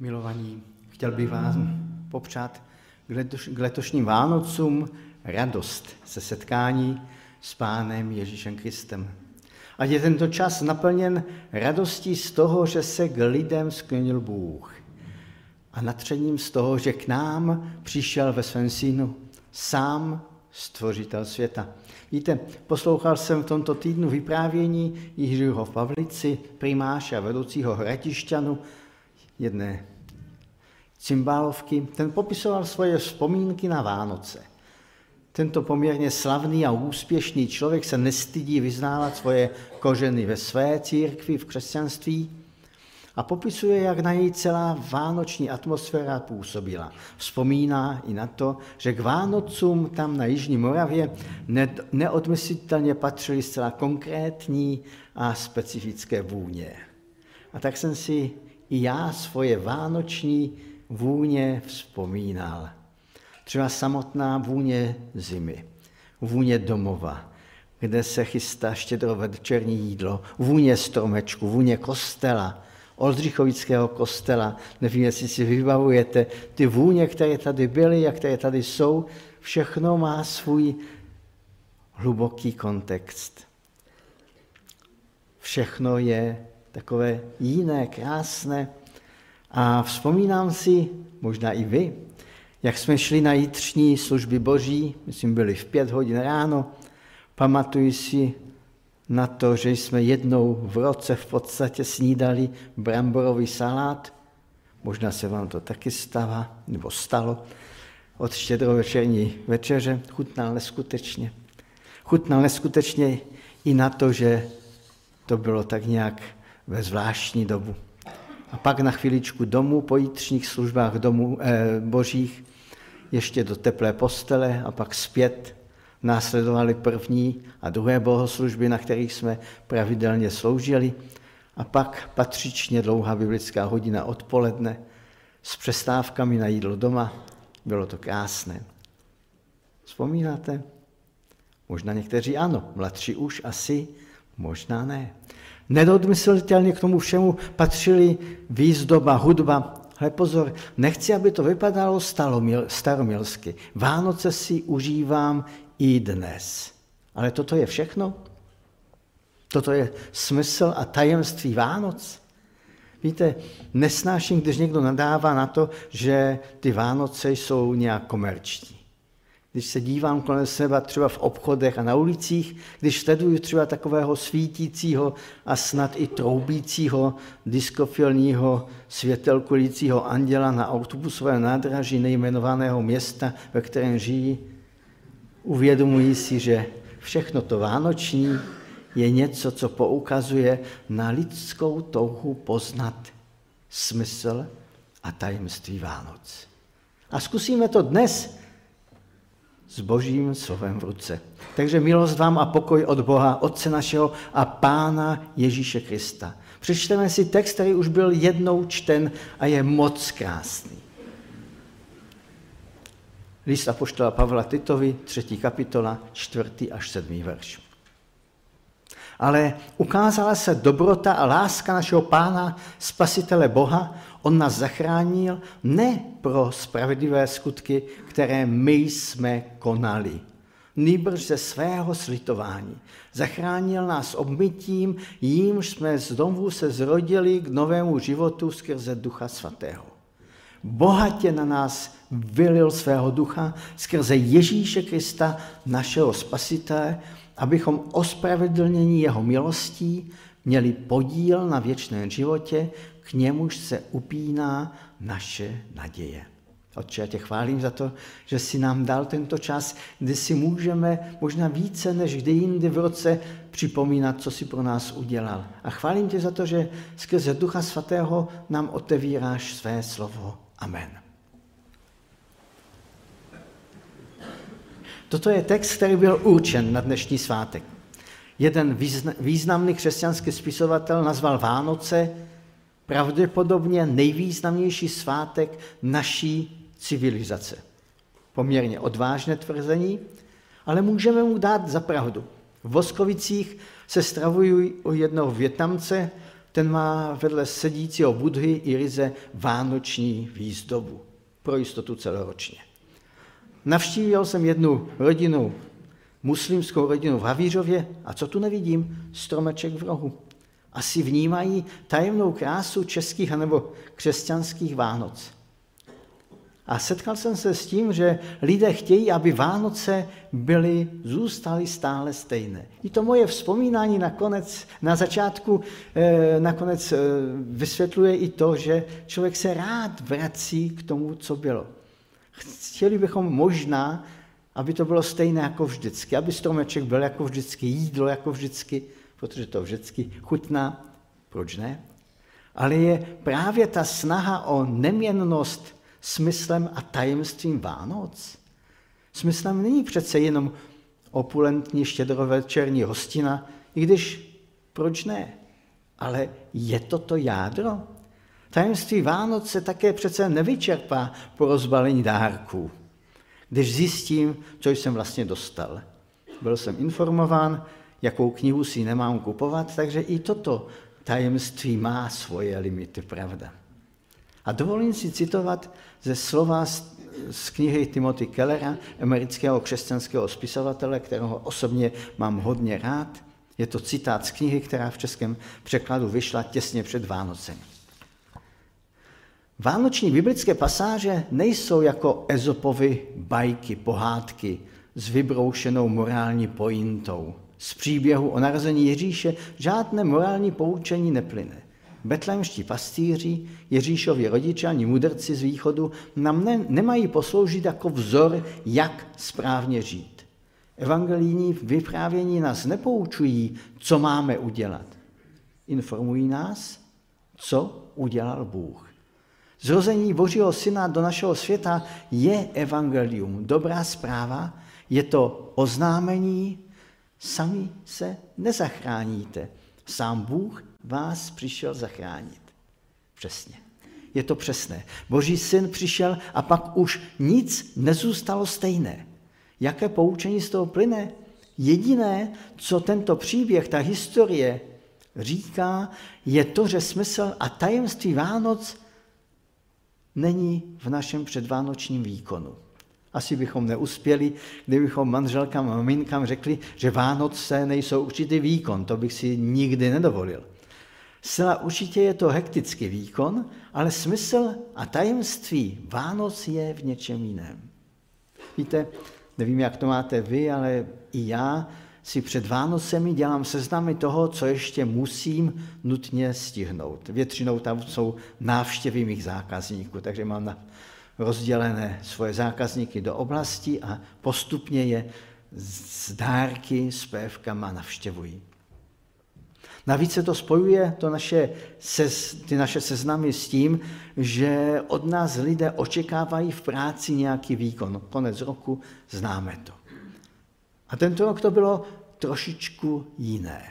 Milovaní, chtěl bych vás popřát k letošním Vánocům radost se setkání s Pánem Ježíšem Kristem. A je tento čas naplněn radostí z toho, že se k lidem sklonil Bůh. A natřením z toho, že k nám přišel ve svém synu sám stvořitel světa. Víte, poslouchal jsem v tomto týdnu vyprávění Jiřího Pavlici, primáše a vedoucího hratišťanu, jedné cymbálovky. Ten popisoval svoje vzpomínky na Vánoce. Tento poměrně slavný a úspěšný člověk se nestydí vyznávat svoje kořeny ve své církvi, v křesťanství a popisuje, jak na něj celá vánoční atmosféra působila. Vzpomíná i na to, že k Vánocům tam na Jižní Moravě neodmyslitelně patřily zcela konkrétní a specifické vůně. A tak jsem si i já svoje vánoční vůně vzpomínal. Třeba samotná vůně zimy, vůně domova, kde se chystá štědrovečerní jídlo, vůně stromečku, vůně kostela, Oldřichovického kostela. Nevím, jestli si vybavujete ty vůně, které tady byly a které tady jsou. Všechno má svůj hluboký kontext. Všechno je takové jiné, krásné. A vzpomínám si, možná i vy, jak jsme šli na jitřní služby boží, myslím, byli v pět hodin ráno, pamatuji si na to, že jsme jednou v roce v podstatě snídali bramborový salát, možná se vám to taky stává, nebo stalo, od štědrovečerní večeře, chutnal neskutečně. Chutnal neskutečně i na to, že to bylo tak nějak ve zvláštní dobu. A pak na chviličku domů, po jitřních službách domů, eh, božích, ještě do teplé postele a pak zpět následovaly první a druhé bohoslužby, na kterých jsme pravidelně sloužili. A pak patřičně dlouhá biblická hodina odpoledne s přestávkami na jídlo doma. Bylo to krásné. Vzpomínáte? Možná někteří ano, mladší už asi, možná ne. Nedodmyslitelně k tomu všemu patřili výzdoba, hudba. Ale pozor, nechci, aby to vypadalo staromilsky. Vánoce si užívám i dnes. Ale toto je všechno? Toto je smysl a tajemství Vánoc? Víte, nesnáším, když někdo nadává na to, že ty Vánoce jsou nějak komerční. Když se dívám kolem sebe třeba v obchodech a na ulicích, když sleduju třeba takového svítícího a snad i troubícího diskofilního světelkulícího anděla na autobusové nádraží nejmenovaného města, ve kterém žijí, uvědomují si, že všechno to vánoční je něco, co poukazuje na lidskou touhu poznat smysl a tajemství Vánoc. A zkusíme to dnes s božím slovem v ruce. Takže milost vám a pokoj od Boha, Otce našeho a Pána Ježíše Krista. Přečteme si text, který už byl jednou čten a je moc krásný. List Apoštola Pavla Titovi, třetí kapitola, čtvrtý až sedmý verš. Ale ukázala se dobrota a láska našeho Pána, Spasitele Boha. On nás zachránil ne pro spravedlivé skutky, které my jsme konali, nýbrž ze svého slitování. Zachránil nás obmytím, jímž jsme z domu se zrodili k novému životu skrze Ducha Svatého. Bohatě na nás vylil svého ducha skrze Ježíše Krista, našeho spasitele, abychom ospravedlnění jeho milostí měli podíl na věčném životě, k němuž se upíná naše naděje. Otče, já tě chválím za to, že jsi nám dal tento čas, kdy si můžeme možná více než kdy jindy v roce připomínat, co jsi pro nás udělal. A chválím tě za to, že skrze Ducha Svatého nám otevíráš své slovo. Amen. Toto je text, který byl určen na dnešní svátek. Jeden významný křesťanský spisovatel nazval Vánoce pravděpodobně nejvýznamnější svátek naší civilizace. Poměrně odvážné tvrzení, ale můžeme mu dát za pravdu. V Voskovicích se stravují u jednoho Větnamce ten má vedle sedícího budhy i ryze vánoční výzdobu pro jistotu celoročně. Navštívil jsem jednu rodinu, muslimskou rodinu v Havířově a co tu nevidím? Stromeček v rohu. Asi vnímají tajemnou krásu českých anebo křesťanských Vánoc. A setkal jsem se s tím, že lidé chtějí, aby Vánoce byly, zůstaly stále stejné. I to moje vzpomínání nakonec, na začátku eh, nakonec eh, vysvětluje i to, že člověk se rád vrací k tomu, co bylo. Chtěli bychom možná, aby to bylo stejné jako vždycky, aby stromeček byl jako vždycky, jídlo jako vždycky, protože to vždycky chutná. Proč ne? Ale je právě ta snaha o neměnnost smyslem a tajemstvím Vánoc. Smyslem není přece jenom opulentní štědrovečerní hostina, i když proč ne? Ale je to to jádro? Tajemství Vánoc se také přece nevyčerpá po rozbalení dárků. Když zjistím, co jsem vlastně dostal. Byl jsem informován, jakou knihu si nemám kupovat, takže i toto tajemství má svoje limity, pravda. A dovolím si citovat ze slova z knihy Timothy Kellera, amerického křesťanského spisovatele, kterého osobně mám hodně rád. Je to citát z knihy, která v českém překladu vyšla těsně před Vánocem. Vánoční biblické pasáže nejsou jako Ezopovy bajky, pohádky s vybroušenou morální pointou. Z příběhu o narození Ježíše žádné morální poučení neplyne. Betlémští pastýři, Ježíšovi rodiče ani mudrci z východu nám ne, nemají posloužit jako vzor, jak správně žít. Evangelijní vyprávění nás nepoučují, co máme udělat. Informují nás, co udělal Bůh. Zrození Božího syna do našeho světa je evangelium, dobrá zpráva, je to oznámení, sami se nezachráníte. Sám Bůh vás přišel zachránit. Přesně. Je to přesné. Boží syn přišel a pak už nic nezůstalo stejné. Jaké poučení z toho plyne? Jediné, co tento příběh, ta historie říká, je to, že smysl a tajemství Vánoc není v našem předvánočním výkonu. Asi bychom neuspěli, kdybychom manželkám a maminkám řekli, že Vánoce nejsou určitý výkon. To bych si nikdy nedovolil. Zcela určitě je to hektický výkon, ale smysl a tajemství Vánoc je v něčem jiném. Víte, nevím, jak to máte vy, ale i já si před Vánocemi dělám seznamy toho, co ještě musím nutně stihnout. Většinou tam jsou návštěvy mých zákazníků, takže mám na rozdělené svoje zákazníky do oblasti a postupně je s dárky, s pévkama navštěvují. Navíc se to spojuje to naše, ty naše seznamy s tím, že od nás lidé očekávají v práci nějaký výkon. Konec roku známe to. A tento rok to bylo trošičku jiné.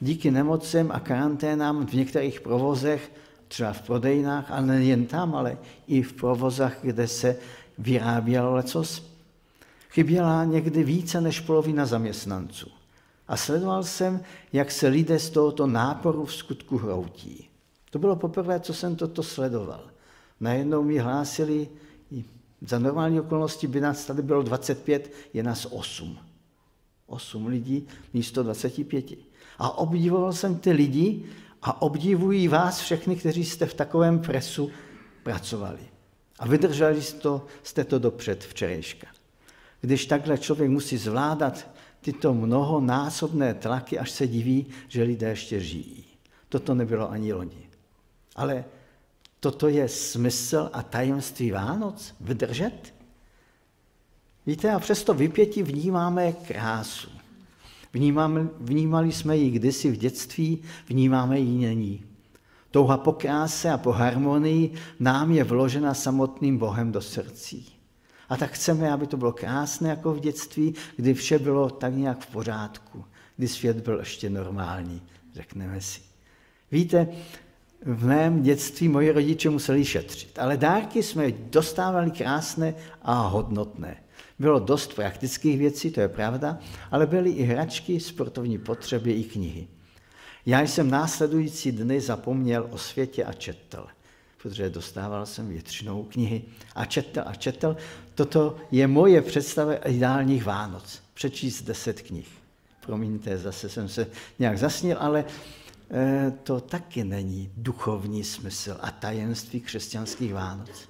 Díky nemocem a karanténám v některých provozech, třeba v prodejnách, ale nejen tam, ale i v provozách, kde se vyrábělo lecos, chyběla někdy více než polovina zaměstnanců. A sledoval jsem, jak se lidé z tohoto náporu v skutku hroutí. To bylo poprvé, co jsem toto sledoval. Najednou mi hlásili, za normální okolnosti by nás tady bylo 25, je nás 8. 8 lidí místo 25. A obdivoval jsem ty lidi a obdivuji vás všechny, kteří jste v takovém presu pracovali. A vydrželi jste to, jste to dopřed včerejška. Když takhle člověk musí zvládat tyto mnohonásobné tlaky, až se diví, že lidé ještě žijí. Toto nebylo ani loni. Ale toto je smysl a tajemství Vánoc? Vydržet? Víte, a přesto vypětí vnímáme krásu. Vnímám, vnímali jsme ji kdysi v dětství, vnímáme ji nyní. Touha po kráse a po harmonii nám je vložena samotným Bohem do srdcí. A tak chceme, aby to bylo krásné jako v dětství, kdy vše bylo tak nějak v pořádku, kdy svět byl ještě normální, řekneme si. Víte, v mém dětství moji rodiče museli šetřit, ale dárky jsme dostávali krásné a hodnotné. Bylo dost praktických věcí, to je pravda, ale byly i hračky, sportovní potřeby i knihy. Já jsem následující dny zapomněl o světě a četl, protože dostával jsem většinou knihy a četl a četl. Toto je moje představa ideálních Vánoc. Přečíst deset knih. Promiňte, zase jsem se nějak zasnil, ale eh, to taky není duchovní smysl a tajemství křesťanských Vánoc.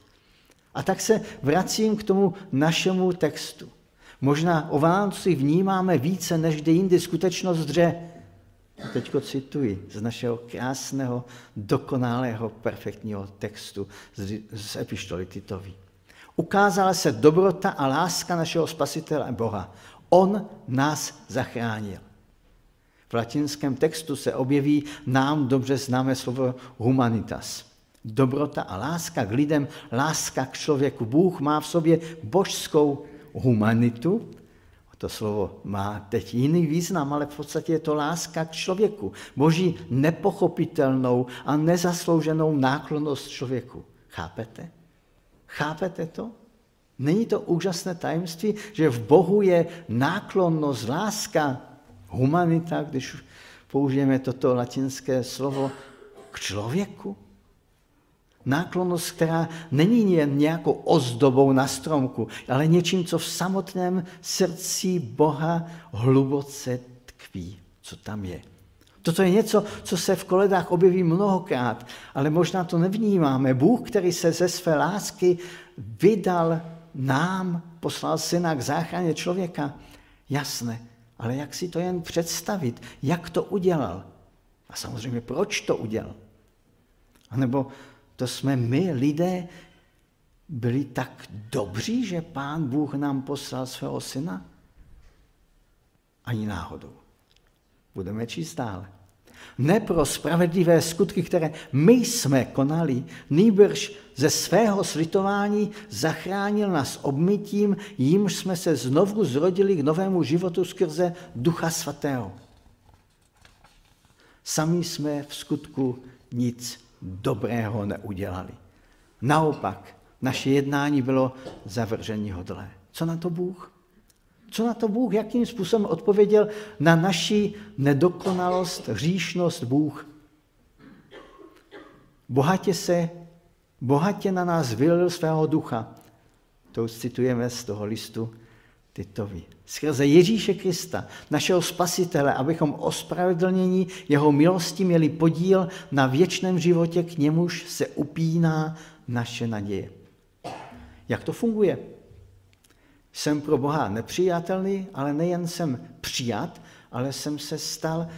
A tak se vracím k tomu našemu textu. Možná o Vánocích vnímáme více než kdy jindy skutečnost, že, teď cituji z našeho krásného, dokonalého, perfektního textu z, z epištoly Titovi. Ukázala se dobrota a láska našeho spasitele Boha. On nás zachránil. V latinském textu se objeví nám dobře známé slovo humanitas. Dobrota a láska k lidem, láska k člověku. Bůh má v sobě božskou humanitu. To slovo má teď jiný význam, ale v podstatě je to láska k člověku. Boží nepochopitelnou a nezaslouženou náklonost člověku. Chápete? Chápete to? Není to úžasné tajemství, že v Bohu je náklonnost, láska, humanita, když použijeme toto latinské slovo, k člověku? Náklonnost, která není jen nějakou ozdobou na stromku, ale něčím, co v samotném srdci Boha hluboce tkví, co tam je. Toto je něco, co se v koledách objeví mnohokrát, ale možná to nevnímáme. Bůh, který se ze své lásky vydal nám, poslal syna k záchraně člověka. Jasné, ale jak si to jen představit? Jak to udělal? A samozřejmě, proč to udělal? A nebo to jsme my, lidé, byli tak dobří, že pán Bůh nám poslal svého syna? Ani náhodou. Budeme číst dále. Ne pro spravedlivé skutky, které my jsme konali, nýbrž ze svého slitování zachránil nás obmytím, jímž jsme se znovu zrodili k novému životu skrze Ducha Svatého. Sami jsme v skutku nic dobrého neudělali. Naopak, naše jednání bylo zavržení hodlé. Co na to Bůh? Co na to Bůh? Jakým způsobem odpověděl na naši nedokonalost, hříšnost Bůh? Bohatě se, bohatě na nás vylil svého ducha. To citujeme z toho listu Titovi. Skrze Ježíše Krista, našeho spasitele, abychom ospravedlnění jeho milosti měli podíl na věčném životě, k němuž se upíná naše naděje. Jak to funguje? Jsem pro Boha nepřijatelný, ale nejen jsem přijat, ale jsem se stal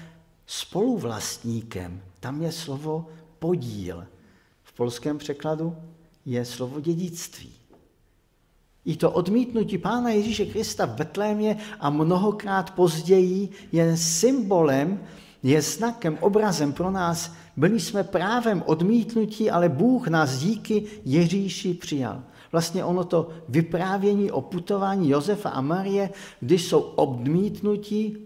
spoluvlastníkem. Tam je slovo podíl. V polském překladu je slovo dědictví. I to odmítnutí Pána Ježíše Krista v Betlémě a mnohokrát později je symbolem, je znakem, obrazem pro nás. Byli jsme právem odmítnutí, ale Bůh nás díky Ježíši přijal. Vlastně ono to vyprávění o putování Josefa a Marie, když jsou odmítnutí,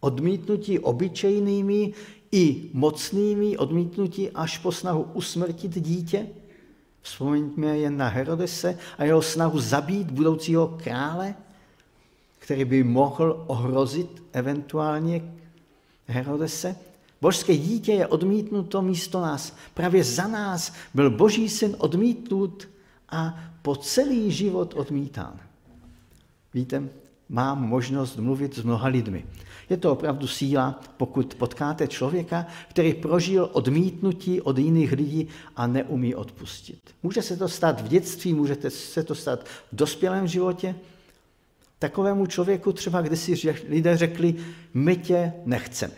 odmítnutí obyčejnými i mocnými, odmítnutí až po snahu usmrtit dítě, Vzpomeňme jen na Herodese a jeho snahu zabít budoucího krále, který by mohl ohrozit eventuálně Herodese. Božské dítě je odmítnuto místo nás. Právě za nás byl boží syn odmítnut a po celý život odmítán. Víte, mám možnost mluvit s mnoha lidmi. Je to opravdu síla, pokud potkáte člověka, který prožil odmítnutí od jiných lidí a neumí odpustit. Může se to stát v dětství, může se to stát v dospělém životě. Takovému člověku třeba kdysi lidé řekli, my tě nechceme.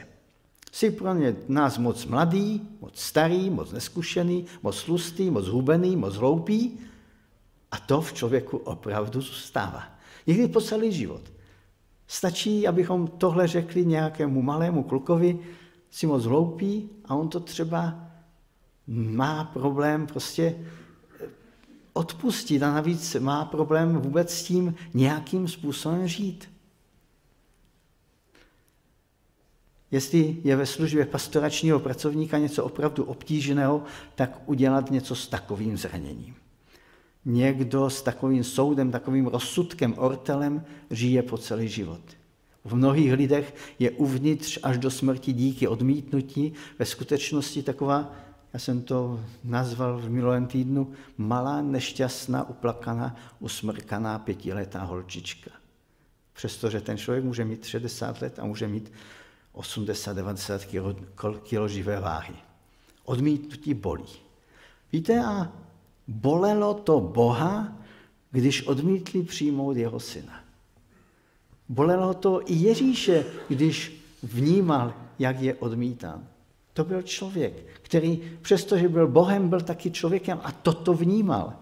Jsi pro ně nás moc mladý, moc starý, moc neskušený, moc tlustý, moc hubený, moc hloupý. A to v člověku opravdu zůstává. Někdy po celý život. Stačí, abychom tohle řekli nějakému malému klukovi, si moc hloupý a on to třeba má problém prostě odpustit a navíc má problém vůbec s tím nějakým způsobem žít. Jestli je ve službě pastoračního pracovníka něco opravdu obtížného, tak udělat něco s takovým zraněním. Někdo s takovým soudem, takovým rozsudkem, ortelem žije po celý život. V mnohých lidech je uvnitř až do smrti díky odmítnutí ve skutečnosti taková, já jsem to nazval v minulém týdnu, malá, nešťastná, uplakaná, usmrkaná pětiletá holčička. Přestože ten člověk může mít 60 let a může mít 80-90 kg živé váhy. Odmítnutí bolí. Víte, a bolelo to Boha, když odmítli přijmout jeho syna. Bolelo to i Ježíše, když vnímal, jak je odmítán. To byl člověk, který přestože byl Bohem, byl taky člověkem a toto vnímal.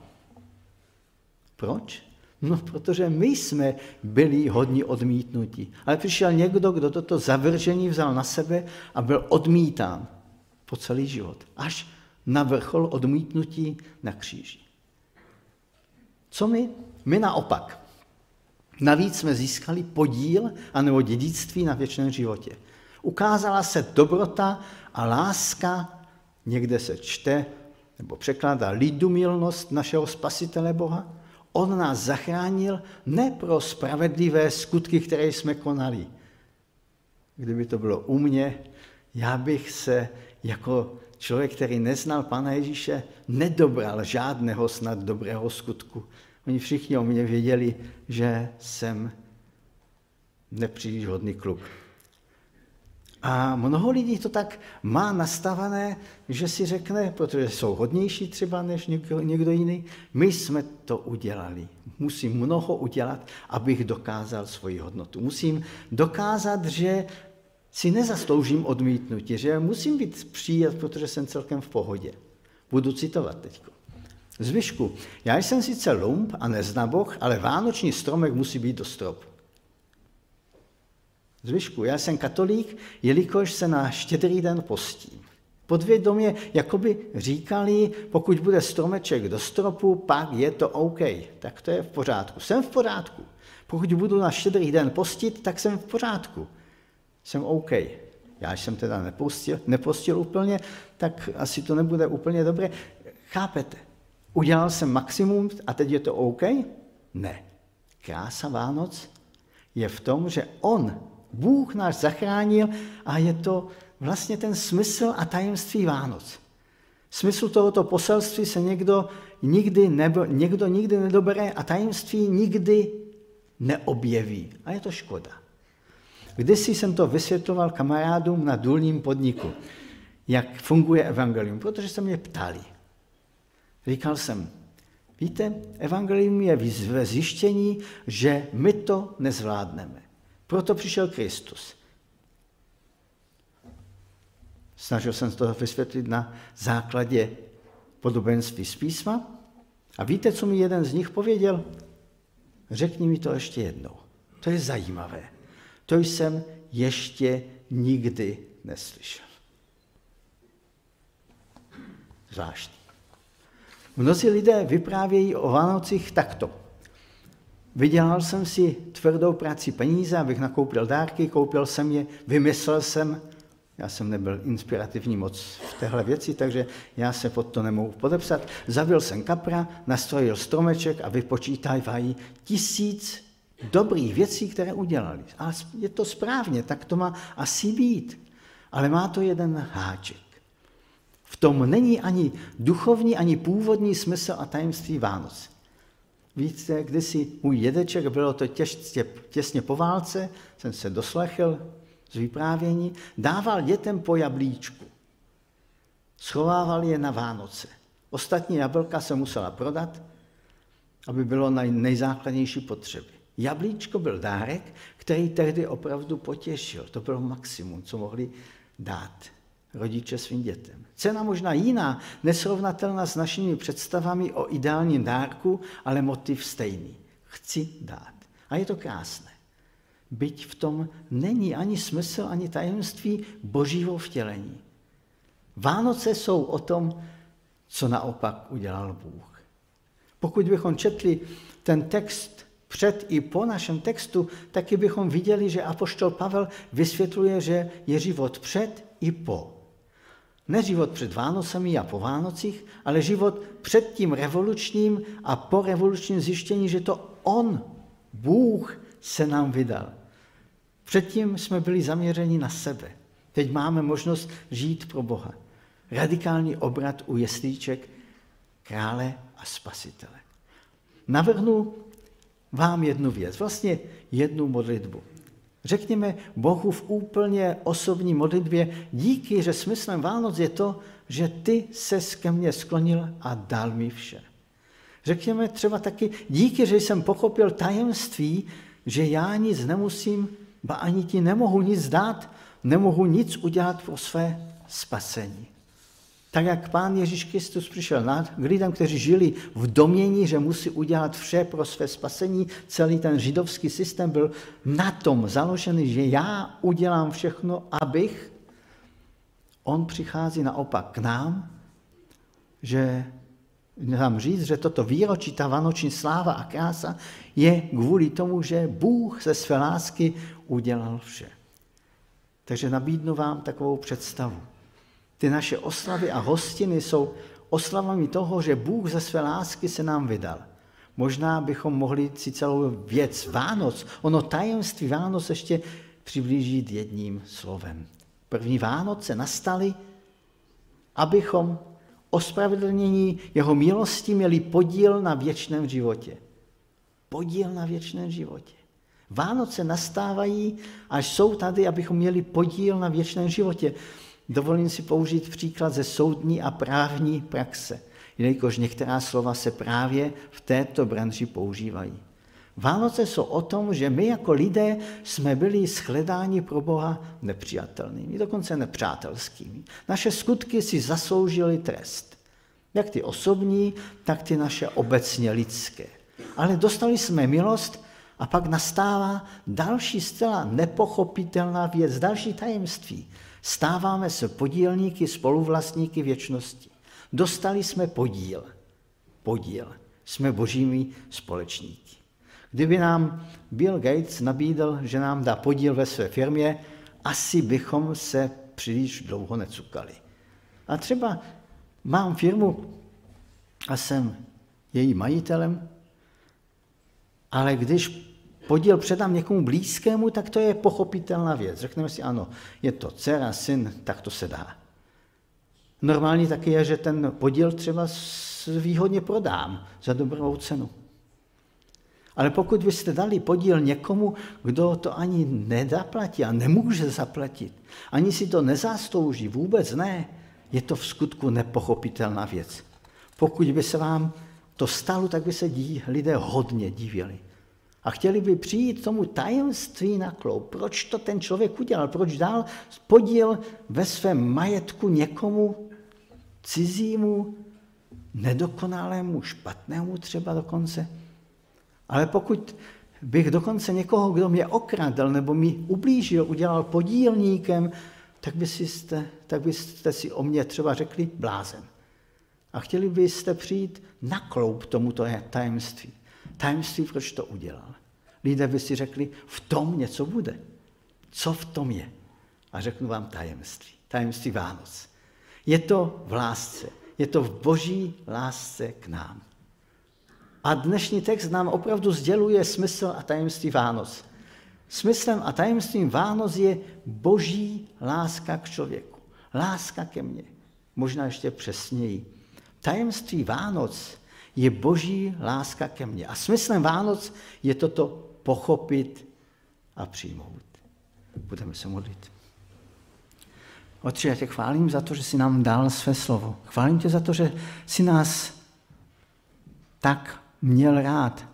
Proč? No, protože my jsme byli hodně odmítnutí. Ale přišel někdo, kdo toto zavržení vzal na sebe a byl odmítán po celý život. Až na vrchol odmítnutí na kříži. Co my? My naopak. Navíc jsme získali podíl anebo dědictví na věčném životě. Ukázala se dobrota a láska, někde se čte nebo překládá lidumilnost našeho spasitele Boha. On nás zachránil ne pro spravedlivé skutky, které jsme konali. Kdyby to bylo u mě, já bych se jako člověk, který neznal Pana Ježíše, nedobral žádného snad dobrého skutku. Oni všichni o mě věděli, že jsem nepříliš hodný kluk. A mnoho lidí to tak má nastavené, že si řekne, protože jsou hodnější třeba než někdo, jiný, my jsme to udělali. Musím mnoho udělat, abych dokázal svoji hodnotu. Musím dokázat, že si nezasloužím odmítnutí, že musím být přijat, protože jsem celkem v pohodě. Budu citovat teď. Zvyšku, já jsem sice lump a neznaboch, ale vánoční stromek musí být do stropu. Zvyšku, já jsem katolík, jelikož se na štědrý den postím. Podvědomě jakoby říkali, pokud bude stromeček do stropu, pak je to OK. Tak to je v pořádku. Jsem v pořádku. Pokud budu na štědrý den postit, tak jsem v pořádku. Jsem OK. Já jsem teda nepostil, nepostil úplně, tak asi to nebude úplně dobré. Chápete? Udělal jsem maximum a teď je to OK? Ne. Krása Vánoc je v tom, že On Bůh nás zachránil a je to vlastně ten smysl a tajemství Vánoc. Smysl tohoto poselství se někdo nikdy, nebo, někdo nikdy nedobere a tajemství nikdy neobjeví. A je to škoda. Kdysi jsem to vysvětloval kamarádům na důlním podniku, jak funguje evangelium, protože se mě ptali. Říkal jsem, víte, evangelium je ve zjištění, že my to nezvládneme. Proto přišel Kristus. Snažil jsem to vysvětlit na základě podobenství z písma. A víte, co mi jeden z nich pověděl? Řekni mi to ještě jednou. To je zajímavé. To jsem ještě nikdy neslyšel. Zvláštní. Mnozí lidé vyprávějí o Vánocích takto. Vydělal jsem si tvrdou práci peníze, abych nakoupil dárky, koupil jsem je, vymyslel jsem, já jsem nebyl inspirativní moc v téhle věci, takže já se pod to nemohu podepsat. Zabil jsem kapra, nastrojil stromeček a vypočítají tisíc dobrých věcí, které udělali. A je to správně, tak to má asi být. Ale má to jeden háček. V tom není ani duchovní, ani původní smysl a tajemství Vánoc. Víte, kdysi můj dědeček, bylo to těžce, těsně po válce, jsem se doslechl z vyprávění, dával dětem po jablíčku. Schovával je na Vánoce. Ostatní jablka se musela prodat, aby bylo na nejzákladnější potřeby. Jablíčko byl dárek, který tehdy opravdu potěšil. To bylo maximum, co mohli dát rodiče svým dětem. Cena možná jiná, nesrovnatelná s našimi představami o ideálním dárku, ale motiv stejný. Chci dát. A je to krásné. Byť v tom není ani smysl, ani tajemství božího vtělení. Vánoce jsou o tom, co naopak udělal Bůh. Pokud bychom četli ten text před i po našem textu, taky bychom viděli, že apoštol Pavel vysvětluje, že je život před i po. Ne život před Vánocemi a po Vánocích, ale život před tím revolučním a po revolučním zjištění, že to On, Bůh, se nám vydal. Předtím jsme byli zaměřeni na sebe. Teď máme možnost žít pro Boha. Radikální obrat u jeslíček krále a spasitele. Navrhnu vám jednu věc, vlastně jednu modlitbu. Řekněme Bohu v úplně osobní modlitbě, díky, že smyslem Vánoc je to, že ty se ke mně sklonil a dal mi vše. Řekněme třeba taky, díky, že jsem pochopil tajemství, že já nic nemusím, ba ani ti nemohu nic dát, nemohu nic udělat pro své spasení. Tak jak pán Ježíš Kristus přišel k lidem, kteří žili v domění, že musí udělat vše pro své spasení, celý ten židovský systém byl na tom založený, že já udělám všechno, abych. On přichází naopak k nám, že nám říct, že toto výročí, ta vánoční sláva a krása je kvůli tomu, že Bůh ze své lásky udělal vše. Takže nabídnu vám takovou představu. Ty naše oslavy a hostiny jsou oslavami toho, že Bůh ze své lásky se nám vydal. Možná bychom mohli si celou věc Vánoc, ono tajemství Vánoc ještě přiblížit jedním slovem. První Vánoce nastaly, abychom ospravedlnění jeho milosti měli podíl na věčném životě. Podíl na věčném životě. Vánoce nastávají, až jsou tady, abychom měli podíl na věčném životě. Dovolím si použít příklad ze soudní a právní praxe, jelikož některá slova se právě v této branži používají. Vánoce jsou o tom, že my jako lidé jsme byli shledáni pro Boha nepřijatelnými, dokonce nepřátelskými. Naše skutky si zasloužily trest. Jak ty osobní, tak ty naše obecně lidské. Ale dostali jsme milost a pak nastává další zcela nepochopitelná věc, další tajemství. Stáváme se podílníky, spoluvlastníky věčnosti. Dostali jsme podíl. Podíl. Jsme božími společníky. Kdyby nám Bill Gates nabídl, že nám dá podíl ve své firmě, asi bychom se příliš dlouho necukali. A třeba mám firmu a jsem její majitelem, ale když podíl předám někomu blízkému, tak to je pochopitelná věc. Řekneme si, ano, je to dcera, syn, tak to se dá. Normální taky je, že ten podíl třeba výhodně prodám za dobrou cenu. Ale pokud byste dali podíl někomu, kdo to ani nedaplatí a nemůže zaplatit, ani si to nezaslouží, vůbec ne, je to v skutku nepochopitelná věc. Pokud by se vám to stalo, tak by se dí, lidé hodně divili. A chtěli by přijít tomu tajemství na kloup. Proč to ten člověk udělal? Proč dal podíl ve svém majetku někomu cizímu, nedokonalému, špatnému třeba dokonce? Ale pokud bych dokonce někoho, kdo mě okradl nebo mi ublížil, udělal podílníkem, tak, byste, tak byste si o mě třeba řekli blázen. A chtěli byste přijít na kloup tomuto tajemství. Tajemství, proč to udělal. Lidé by si řekli, v tom něco bude. Co v tom je? A řeknu vám tajemství. Tajemství Vánoc. Je to v lásce. Je to v boží lásce k nám. A dnešní text nám opravdu sděluje smysl a tajemství Vánoc. Smyslem a tajemstvím Vánoc je boží láska k člověku. Láska ke mně. Možná ještě přesněji. Tajemství Vánoc je boží láska ke mně. A smyslem Vánoc je toto pochopit a přijmout. Budeme se modlit. Otče, já tě chválím za to, že jsi nám dal své slovo. Chválím tě za to, že jsi nás tak měl rád,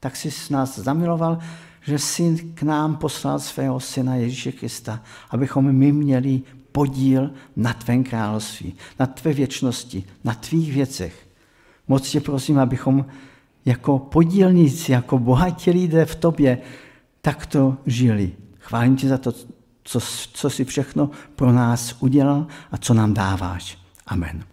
tak jsi nás zamiloval, že jsi k nám poslal svého syna Ježíše Krista, abychom my měli podíl na tvém království, na tvé věčnosti, na tvých věcech. Moc tě prosím, abychom jako podílníci, jako bohatí lidé v tobě takto žili. Chválím tě za to, co, co jsi všechno pro nás udělal a co nám dáváš. Amen.